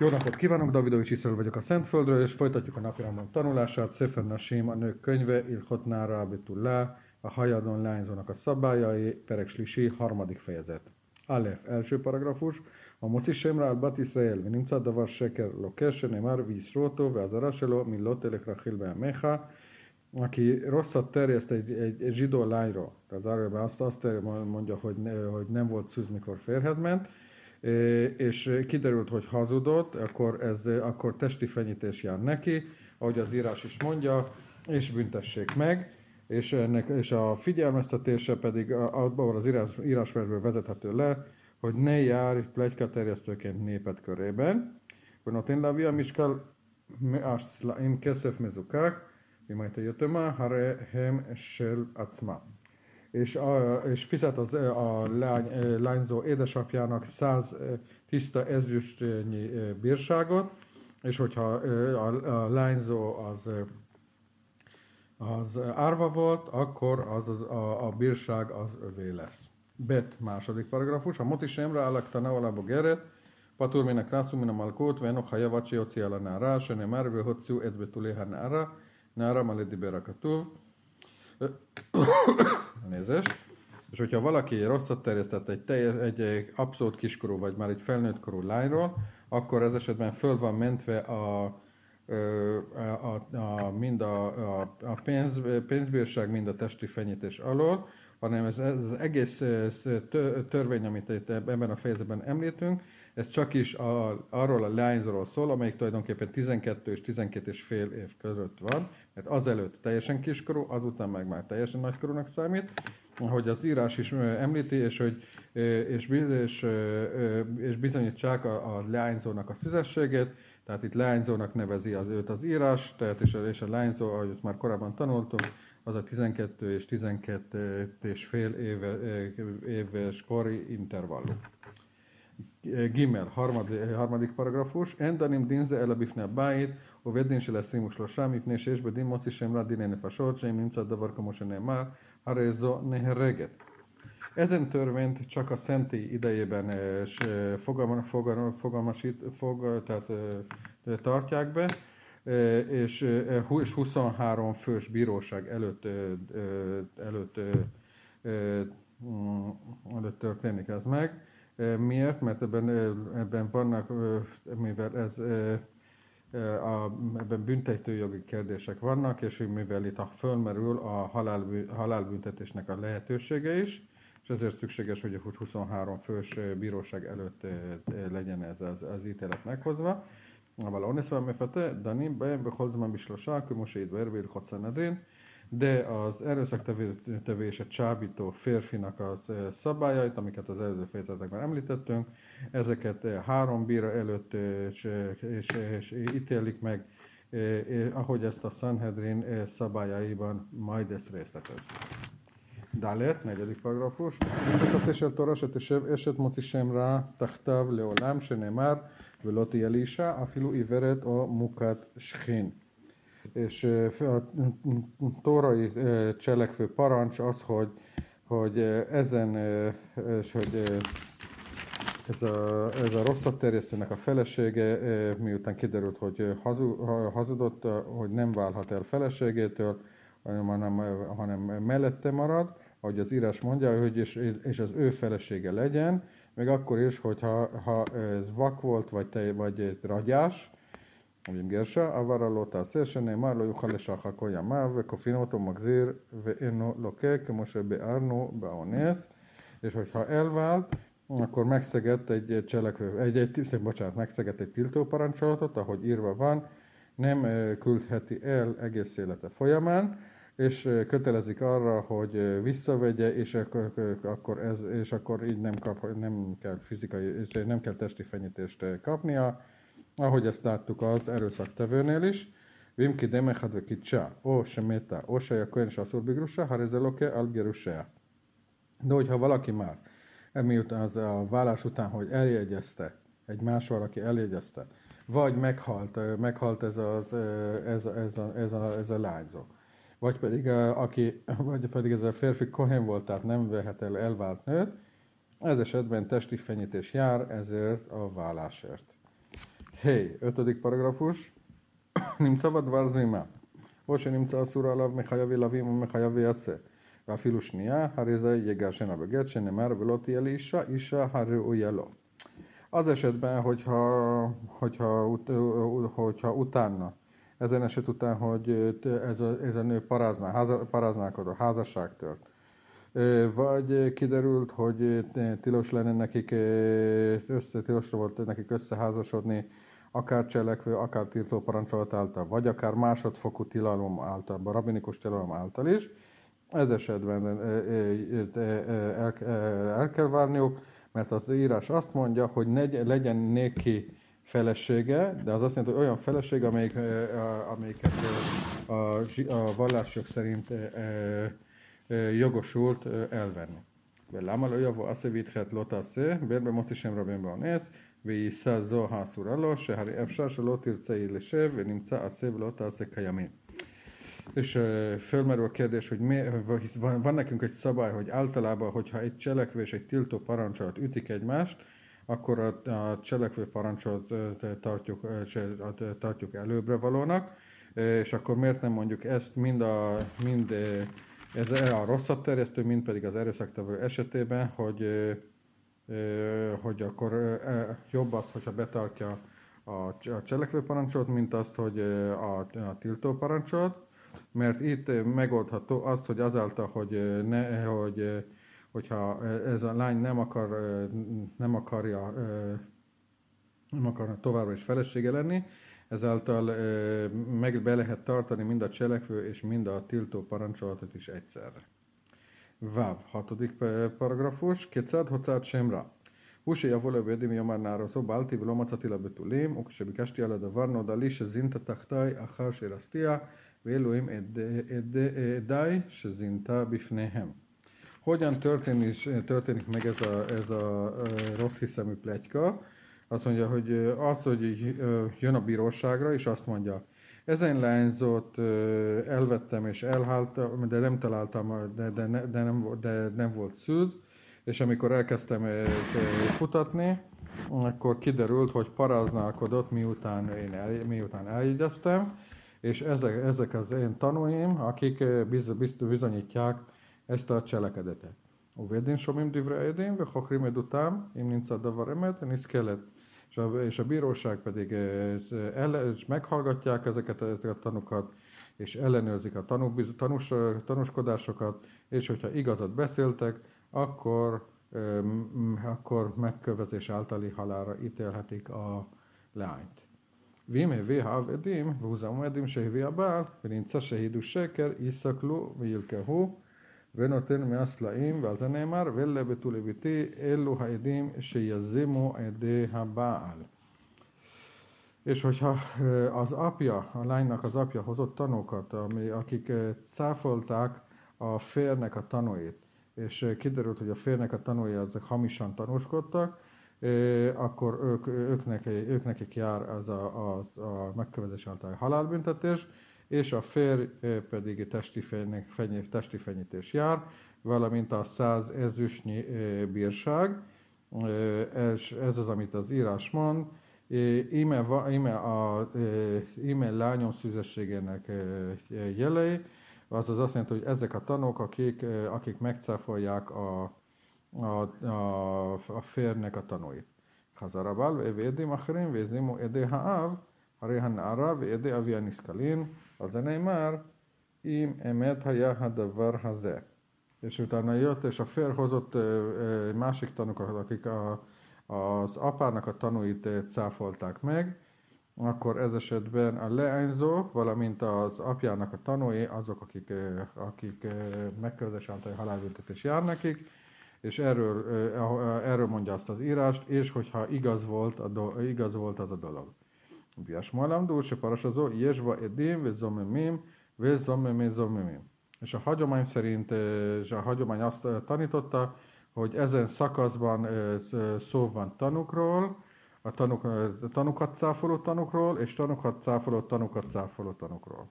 Jó napot kívánok, Davidovics Iszol vagyok a Szentföldről, és folytatjuk a napirendben tanulását. Sefer Nasim, a nők könyve, Ilhot Nára Abitullah, a Hajadon lányzónak a szabályai, Perek Slisi, harmadik fejezet. Alef, első paragrafus, a Moci Semra al Bat Israel, ונמצא דבר שקר לוקש שנאמר וישרו אותו והזרה שלו מלא תלך רכיל בעמך, aki rosszat terjeszt egy, egy, egy zsidó lányról, az Árőben azt, azt mondja, hogy, ne, hogy nem volt szűz, mikor férhez ment, és kiderült, hogy hazudott, akkor, ez, akkor testi fenyítés jár neki, ahogy az írás is mondja, és büntessék meg, és, ennek, és a figyelmeztetése pedig abban az írás, írásverből vezethető le, hogy ne járj plegykaterjesztőként népet körében. ונותן להביא המשקל מהסלעים כסף מזוכח, אם היית יתומה, הרי הם של עצמם és, a, és fizet az, a lány, lányzó édesapjának száz tiszta ezüstnyi bírságot, és hogyha a, a lányzó az, az árva volt, akkor az, az a, a bírság az övé lesz. Bet második paragrafus, a moti semre alaktana alá geret, min a malkót, venok ha javacsi oci ala nára, se nem már vöhotszú edbe tuléha nára, nára maledi berakatúv, Nézést. És hogyha valaki rosszat terjesztett egy, teljes, egy, egy abszolút kiskorú, vagy már egy felnőtt korú lányról, akkor ez esetben föl van mentve a, a, a, a, mind a, a, a pénz, pénzbírság, mind a testi fenyítés alól, hanem ez, ez az egész törvény, amit itt ebben a fejezetben említünk, ez csak is a, arról a lányzóról szól, amelyik tulajdonképpen 12 és 12 és fél év között van, mert azelőtt teljesen kiskorú, azután meg már teljesen nagykorúnak számít, ahogy az írás is említi, és, hogy, és, és, és bizonyítsák a, a leányzónak a szüzességét, tehát itt leányzónak nevezi az őt az írás, tehát és és a leányzó, ahogy már korábban tanultunk, az a 12 és 12 és fél éve, éves kori intervallum. Gimel, harmadik, harmadik paragrafus, Endanim dinze el bifne bájt, ובית של עשרים ושלושה, מפני שיש בדין מוציא שם רע דיני נפשות, שאם נמצא דבר כמו שנאמר, הרי זו נהרגת. Ezen törvényt csak a szentély idejében fogalma, fogalma, fogalmasít, fog, tehát, tartják be, és, és 23 fős bíróság előtt, előtt, előtt történik ez meg. Miért? Mert ebben, ebben vannak, mivel ez a, ebben büntetőjogi kérdések vannak, és mivel itt a fölmerül a halálbű, halálbüntetésnek a lehetősége is, és ezért szükséges, hogy a 23 fős bíróság előtt legyen ez az, az ítélet meghozva. אבל אונס והמפתה דנים בהם בכל זמן בשלושה, כמו שהתבהר בהלכות סנהדרין, de az erőszaktevő és a csábító férfinak az szabályait, amiket az előző fejezetekben említettünk, ezeket három bíra előtt és, és, és ítélik meg, ahogy ezt a Sanhedrin szabályaiban majd ezt részletez. ד', negyedik paragrafus, וצריך של תורה שתשב אשת מוציא שם רע תחתיו לעולם, שנאמר ולא תהיה לאישה אפילו עיוורת או מוכת שכין és a tórai cselekvő parancs az, hogy, hogy ezen, és hogy ez a, ez a rosszat terjesztőnek a felesége, miután kiderült, hogy hazudott, hogy nem válhat el feleségétől, hanem, hanem mellette marad, ahogy az írás mondja, hogy és, és az ő felesége legyen, még akkor is, hogyha ha ez vak volt, vagy, te, vagy ragyás, עם גרשה, עבר על אותה עשה, שנאמר לא יוכל לשחק כל ימיו, וכופין אותו מחזיר ואינו לוקה, כמו שביארנו באונס, és hogyha elvált, akkor megszegett egy cselekvő, egy, egy, bocsánat, megszegett egy tiltóparancsolatot, ahogy írva van, nem küldheti el egész élete folyamán, és kötelezik arra, hogy visszavegye, és akkor, ez, és akkor így nem, kap, nem kell fizikai, és nem kell testi fenyítést kapnia, ahogy ezt láttuk az erőszaktevőnél is. Vimki demechad ve kicsa, o semeta, o se jakoen saszurbigrusa, harezeloke algerusea. De hogyha valaki már, emiután az a vállás után, hogy eljegyezte, egy más valaki eljegyezte, vagy meghalt, meghalt ez, az, ez, ez, a, ez, a, ez a lányzó vagy pedig, aki, vagy pedig ez a férfi kohen volt, tehát nem vehet el elvált nőt, ez esetben testi fenyítés jár ezért a vállásért. Hey, ötödik paragrafus. נמצא בדבר זימה, או שנמצא אסור עליו מחייב ילווים ומחייב יעשה. ואפילו שנייה, הרי זה יגרשנה בגט, שנאמר ולא תהיה לאישה, אישה הראויה לו. Az esetben, hogyha, hogyha, ut, hogyha utána, ezen eset után, hogy ez a, ez a nő parázná, háza, paráználkodó, házasság tört, vagy kiderült, hogy tilos lenne nekik, össze, tilosra volt nekik összeházasodni, akár cselekvő, akár tiltó parancsolat által, vagy akár másodfokú tilalom által, rabinikus tilalom által is, ez esetben el, el kell várniuk, mert az írás azt mondja, hogy legyen néki felesége, de az azt jelenti, hogy olyan feleség, amelyik, amelyiket a, a vallások szerint jogosult elvenni. ולמה לא יבוא עשה וידחת לא תעשה, בין במות שם רבים באונס, ויישא זו האסורה לו, שהרי אפשר שלא תרצה לשב, ונמצא עשה ולא תעשה קיימים. És fölmerül a kérdés, hogy mi, van, van nekünk egy szabály, hogy általában, hogyha egy cselekvés, egy tiltó parancsolat ütik egymást, akkor a, a cselekvő parancsot tartjuk, tartjuk előbbre valónak, és akkor miért nem mondjuk ezt mind a, mind ez a rosszat terjesztő, mind pedig az erőszaktevő esetében, hogy, hogy akkor jobb az, hogyha betartja a cselekvő parancsot, mint azt, hogy a, a tiltó parancsot, mert itt megoldható azt, hogy azáltal, hogy, ne, hogy hogyha ez a lány nem, akar, nem akarja nem akar továbbra is felesége lenni, ezáltal meg be lehet tartani mind a cselekvő és mind a tiltó parancsolatot is egyszerre. Váv, hatodik paragrafus, kétszer hocát semra. הוא שיבוא לבדים יאמר נערותו בעלתי ולא מצאתי לה בתולים, וכשביקשתי על הדבר נודע לי שזינתה תחתי אחר שרסתיה, ואלוהים עדיי שזינתה בפניהם. Hogyan történik, történik meg ez a, ez a rossz hiszemű pletyka? Azt mondja, hogy az, hogy jön a bíróságra, és azt mondja, ezen lányzót elvettem és elháltam, de nem találtam, de, de, de, nem, de nem volt szűz, és amikor elkezdtem kutatni, akkor kiderült, hogy paráználkodott, miután én el, miután eljegyeztem, és ezek, ezek az én tanúim, akik biz, biz, bizonyítják ezt a cselekedetet. ובדין שומעים דברי העדים וחוקרים עדותם, אם נמצא דבר אמת, נזכלת. És a, és a bíróság pedig el, és meghallgatják ezeket, ezeket a tanukat, és ellenőrzik a tanúk, tanús, tanúskodásokat, és hogyha igazat beszéltek, akkor, akkor megkövetés általi halára ítélhetik a lányt. ואם הביא האב עדים, והוזמו עדים שהביא הבעל, ונמצא שהידו שקר, יסקלו וילקחו, ונותן מהסלעים, ועל זה נאמר, ולבטו לביתי, אלו העדים שיזימו עדי הבעל. És hogyha az apja, a lánynak az apja hozott tanúkat, ami, akik cáfolták a férnek a tanúit, és kiderült, hogy a férnek a tanúi azok hamisan tanúskodtak, akkor ők, ők, neki, ők nekik jár az a, a, a megkövetés által halálbüntetés, és a férj pedig testi, feny, testi fenyítés jár, valamint a száz ezüstnyi bírság, és ez az, amit az írás mond, íme, íme, a, íme lányom szüzességének jelei, azaz azt jelenti, hogy ezek a tanok, akik, akik megcáfolják a, a, a, a férnek a tanúit. Hazarabal, védim, achrim, vézim, edé haav, aréhan arab, edé avianiszkalin, ועדי אבי הנסכלין, על זה נאמר, אם אמת היה הדבר הזה. És utána jött, és a férj hozott másik tanukat, akik a, az apának a tanúit cáfolták meg, akkor ez esetben a leányzó, valamint az apjának a tanúi, azok, akik, akik megkövezés által halálbüntetés jár nekik, és erről, erről mondja azt az írást, és hogyha igaz volt, a do, igaz volt az a dolog. Viasmalam dúr, parasazó, jesva edim, vezomemim, vezomemim, zomemim. És a hagyomány szerint, eh, és a hagyomány azt eh, tanította, hogy ezen szakaszban eh, szó van tanukról, a tanuk, tanukat cáfoló tanukról, és tanukat cáfoló tanukat cáfoló tanukról.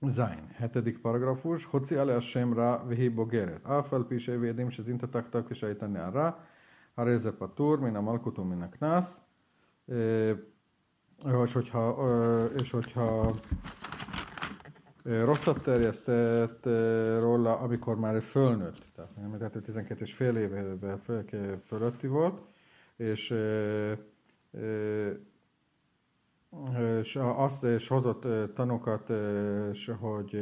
Zain, hetedik paragrafus, hoci ale sem rá vehi bogeret. Áfel pise védim, se zintataktak, és ejteni rá, ha reze patur, min a malkutum, min a knász és hogyha, és hogyha rosszat terjesztett róla, amikor már fölnőtt, tehát nem, 12 és fél évben fölötti volt, és, és azt és hozott tanokat, és hogy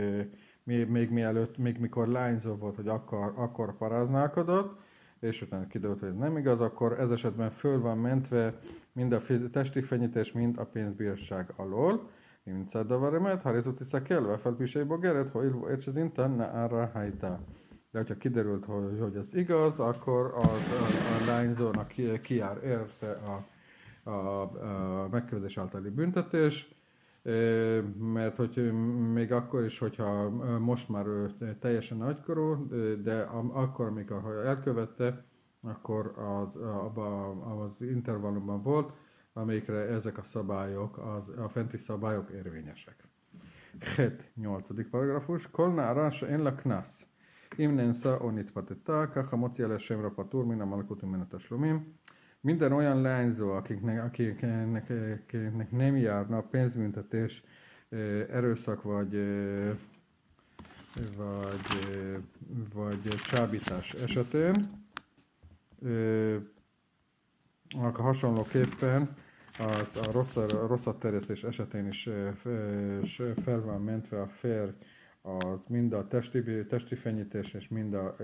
még, még mielőtt, még mikor lányzó volt, hogy akkor, akkor paráználkodott, és utána kiderült, hogy ez nem igaz, akkor ez esetben föl van mentve mind a testi fenyítés, mind a pénzbírság alól. נמצא דבר אמת, הרי זו תסכל, ואף על פי שהיא בוגרת, הואיל ועת שזינתה נערה הייתה. De hogyha kiderült, hogy, hogy ez igaz, akkor az, a, a lányzónak ki, kijár érte a, a, a megkövezés általi büntetés, mert hogy még akkor is, hogyha most már ő teljesen nagykorú, de akkor, amikor elkövette, akkor az, abban az intervallumban volt, amelyikre ezek a szabályok, az, a fenti szabályok érvényesek. Het, 8. paragrafus. Kolna arás en la knasz. Im onit patetta, kaha moci ele semra patur, min a malakutum min a Minden olyan lányzó, akiknek, akiknek, akiknek nem járna pénzbüntetés, erőszak vagy vagy, vagy csábítás esetén, a hasonlóképpen a, a, rossz, a rosszat terjesztés esetén is fel van mentve a férj a, mind a testi, testi fenyítés és mind, a,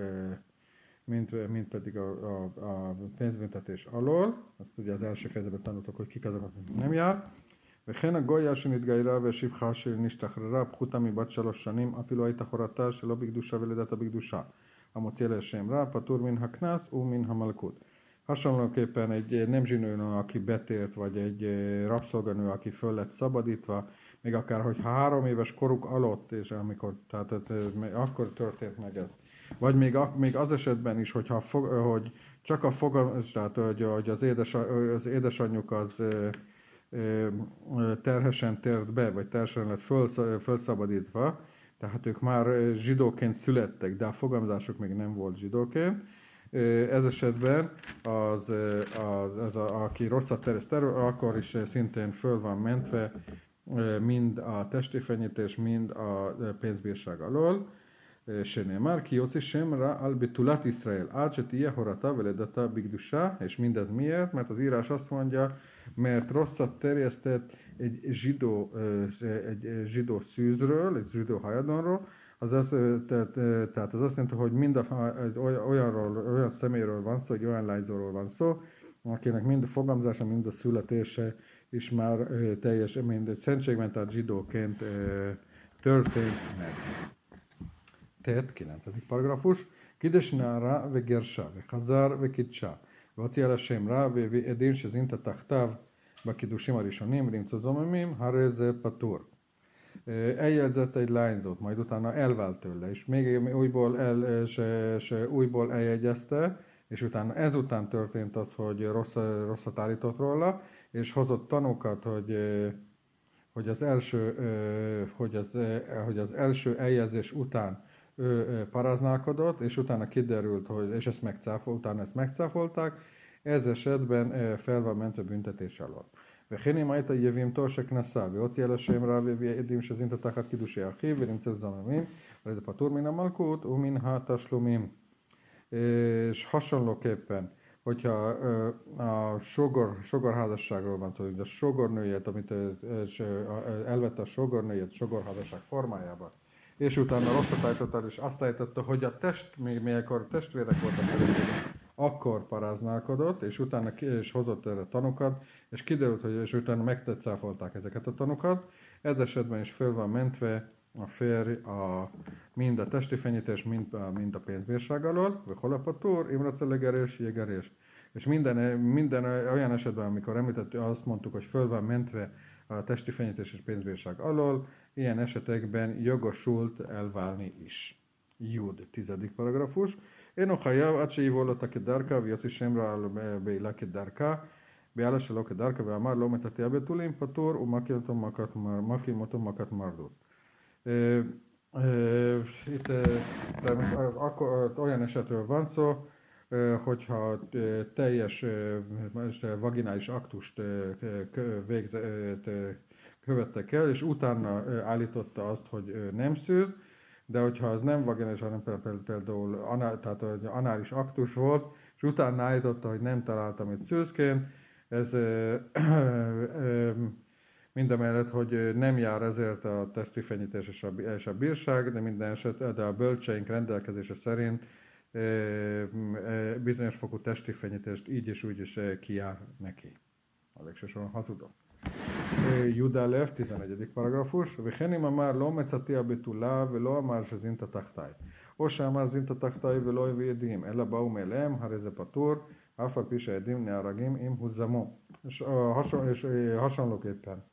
mind, mind pedig a, a, a pénzbüntetés alól. Azt ugye az első fejezetben tanultak, hogy kik azok, akik nem jár. וכן הגויה שנתגיירה ושפחה שנשתחררה פחותה מבת שלוש שנים, אפילו הייתה חורתה שלא בקדושה ולידתה בקדושה. המוציא לשם רע, פטור מן הקנס ומן המלכות. Hasonlóképpen egy nemzsinőnő, aki betért, vagy egy eh, rabszolganő, aki föl lett szabadítva, még akár, hogy három éves koruk alatt, és amikor, tehát eh, akkor történt meg ez. Vagy még, még az esetben is, hogyha fog, hogy csak a fogalmaz, tehát hogy, hogy az, édes, az édesanyjuk az terhesen tért be, vagy terhesen lett föl, fölszabadítva, tehát ők már zsidóként születtek, de a fogalmazásuk még nem volt zsidóként, ez esetben az, az, az a, aki rosszat tereszt akkor is szintén föl van mentve mind a testi fenyítés, mind a pénzbírság alól. שנאמר כי יוצא שם רע על בתולת ישראל עד שתהיה הורתה ולידתה בקדושה, és mindez miért? Mert az írás azt mondja, mert rosszat terjesztett egy zsidó, egy zsidó szűzről, egy zsidó hajadonról, az az, tehát, tehát az azt jelenti, hogy mind a, olyanról, olyan szeméről van szó, hogy olyan lányzóról van szó, akinek mind a fogalmazása, mind a születése is már teljes, mind egy szentségben, tehát zsidóként történt meg. Tehát 9. paragrafus. Kidesnára ve gersa, ve chazar ve kitsa, והוציא על השם רע והביא עדים שזינת תחתיו בקידושים הראשונים ולמצוא זוממים, הרי זה פטור eljegyzett egy lányzót, majd utána elvált tőle, és még újból, el, és, és újból eljegyezte, és utána ezután történt az, hogy rossz, rosszat állított róla, és hozott tanúkat, hogy, hogy, az első, hogy, az, hogy az első eljegyzés után ő paráználkodott, és utána kiderült, hogy, és ezt megcáfolt, utána ezt megcáfolták, ez esetben fel van mentve büntetés alatt. וכן אם היית יבימתו שכנסה והוציא אל השם רע והביא עדים שזינת תחת קידושי אחיו ונמצא זממים, הרי זה פטור מן המלכות ומן התשלומים. És hasonlóképpen, hogyha a sogor, sogorházasságról van szó, hogy a sogornőjét, amit elvette a sogornőjét sogorházasság formájában, és utána rosszat állította, és azt állította, hogy a test, még mikor testvérek voltak akkor paráználkodott, és utána ki, és hozott erre tanukat, és kiderült, hogy és utána megtetszáfolták ezeket a tanukat. Ez esetben is föl van mentve a férj a, mind a testi fenyítés, mind a, mind a pénzbírság alól, vagy holapatúr, imracelegerés, jégerés. És minden, minden olyan esetben, amikor említettük, azt mondtuk, hogy föl van mentve a testi fenyítés és pénzbírság alól, ilyen esetekben jogosult elválni is. Jud, tizedik paragrafus. אינו חייב עד שיבוא לו כדרכה ויוציא שם רע בעילה כדרכה, בעילה שלא כדרכה ואמר לא מטאטא בתולים פטור ומכים אותו מכת מרדות. Itt akkor olyan esetről van szó, hogyha teljes vaginális aktust végzett, követtek el, és utána állította azt, hogy nem szűz, de hogyha az nem vaginális, hanem például anál, tehát anális aktus volt, és utána állította, hogy nem találtam itt szűzként, ez mindemellett, hogy nem jár ezért a testi fenyítés és a, és a bírság, de minden eset, de a bölcseink rendelkezése szerint bizonyos fokú testi fenyítést így és úgy is kijár neki. A végső soron hazudok. י"א, 11 פרגרפוש, וכן אם אמר לא מצאתי הבתולה ולא אמר שזינתא תחתיי, או שאמר זינתא תחתיי ולא הביא עדים, אלא באו מאליהם, הרי זה פטור, אף על פי שהעדים נהרגים אם הוזמו. És, és hasonlóképpen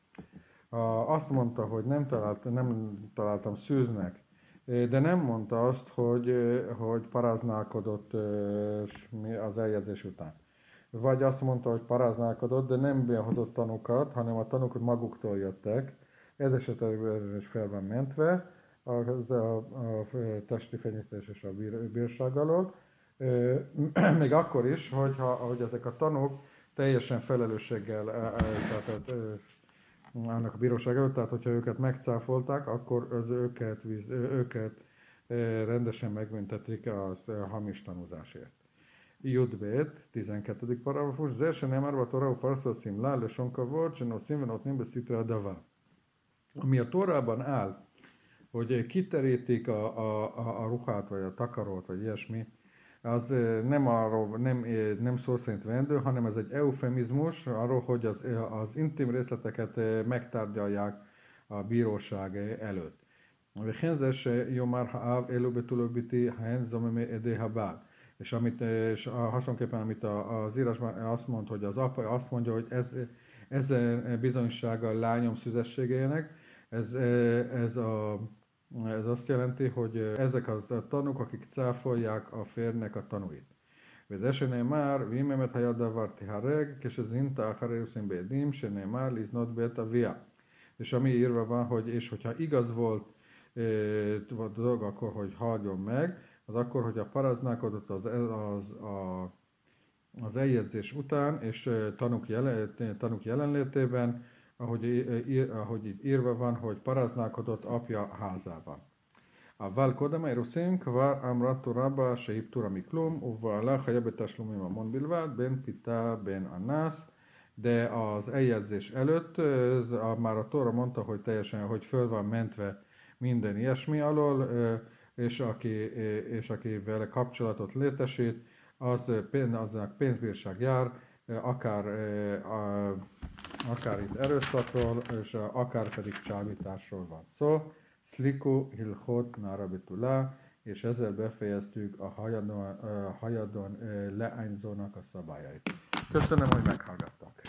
azt mondta, hogy nem, talált, nem találtam szűznek, de nem mondta azt, hogy, hogy paráználkodott az eljegyzés után. Vagy azt mondta, hogy paráználkodott, de nem behozott tanukat, hanem a tanuk maguktól jöttek. Ez esetben is fel van mentve a, a, a testi fenyítés és a bír, bírság alól. Még akkor is, hogyha, hogy ezek a tanúk teljesen felelősséggel tehát, állnak a bíróság előtt, tehát hogyha őket megcáfolták, akkor az őket, őket rendesen megbüntetik a hamis tanúzásért. י"ב, 12 פרמפוש, זה שנאמר בתורה ופרסו שמלה לשון כבוד שנושאים ונותנים בסתרי הדבר. Ami a Tórában áll, hogy kiterítik a, a, a ruhát, vagy a takarót, vagy ilyesmi, az nem, arról, nem, nem szó szerint vendő, hanem ez egy eufemizmus arról, hogy az, az intim részleteket megtárgyalják a bíróság előtt. וכן זה שיאמר האב אלו בתולו ביתי, ההן זוממי עדי הבעל. És, amit, és hasonlóképpen, amit az írásban azt mond, hogy az apa azt mondja, hogy ez, ez bizonysága a lányom szüzességének, ez, ez, a, ez azt jelenti, hogy ezek a tanúk, akik cáfolják a férnek a tanúit. וזה שנאמר, ואם באמת היה דבר תיהרג, כשזינתה אחרי עושים בעדים, שנאמר לזנות בית אביה. És ami írva van, hogy és hogyha igaz volt e, a dolog, akkor hogy halljon meg, az akkor, hogy a paraználkodott az, az, a, az eljegyzés után, és tanúk, jelen, tanúk jelenlétében, ahogy, ahogy itt írva van, hogy paraználkodott apja házában. אבל קודם האירוסין כבר אמרה תורה בה שהיא פטורה מכלום, ובעלה חיה בתשלומים ממון בלבד, בין פיתה בין אנס, de az eljegyzés előtt már a Tóra mondta, hogy teljesen, hogy föl van mentve minden ilyesmi alól, és aki, és aki vele kapcsolatot létesít, az aznak pénzbírság jár, akár, akár itt erőszakról, és akár pedig csábításról van szó. Sliku Hilchot Narabitula, és ezzel befejeztük a hajadon, hajadon leányzónak a szabályait. Köszönöm, hogy meghallgattak.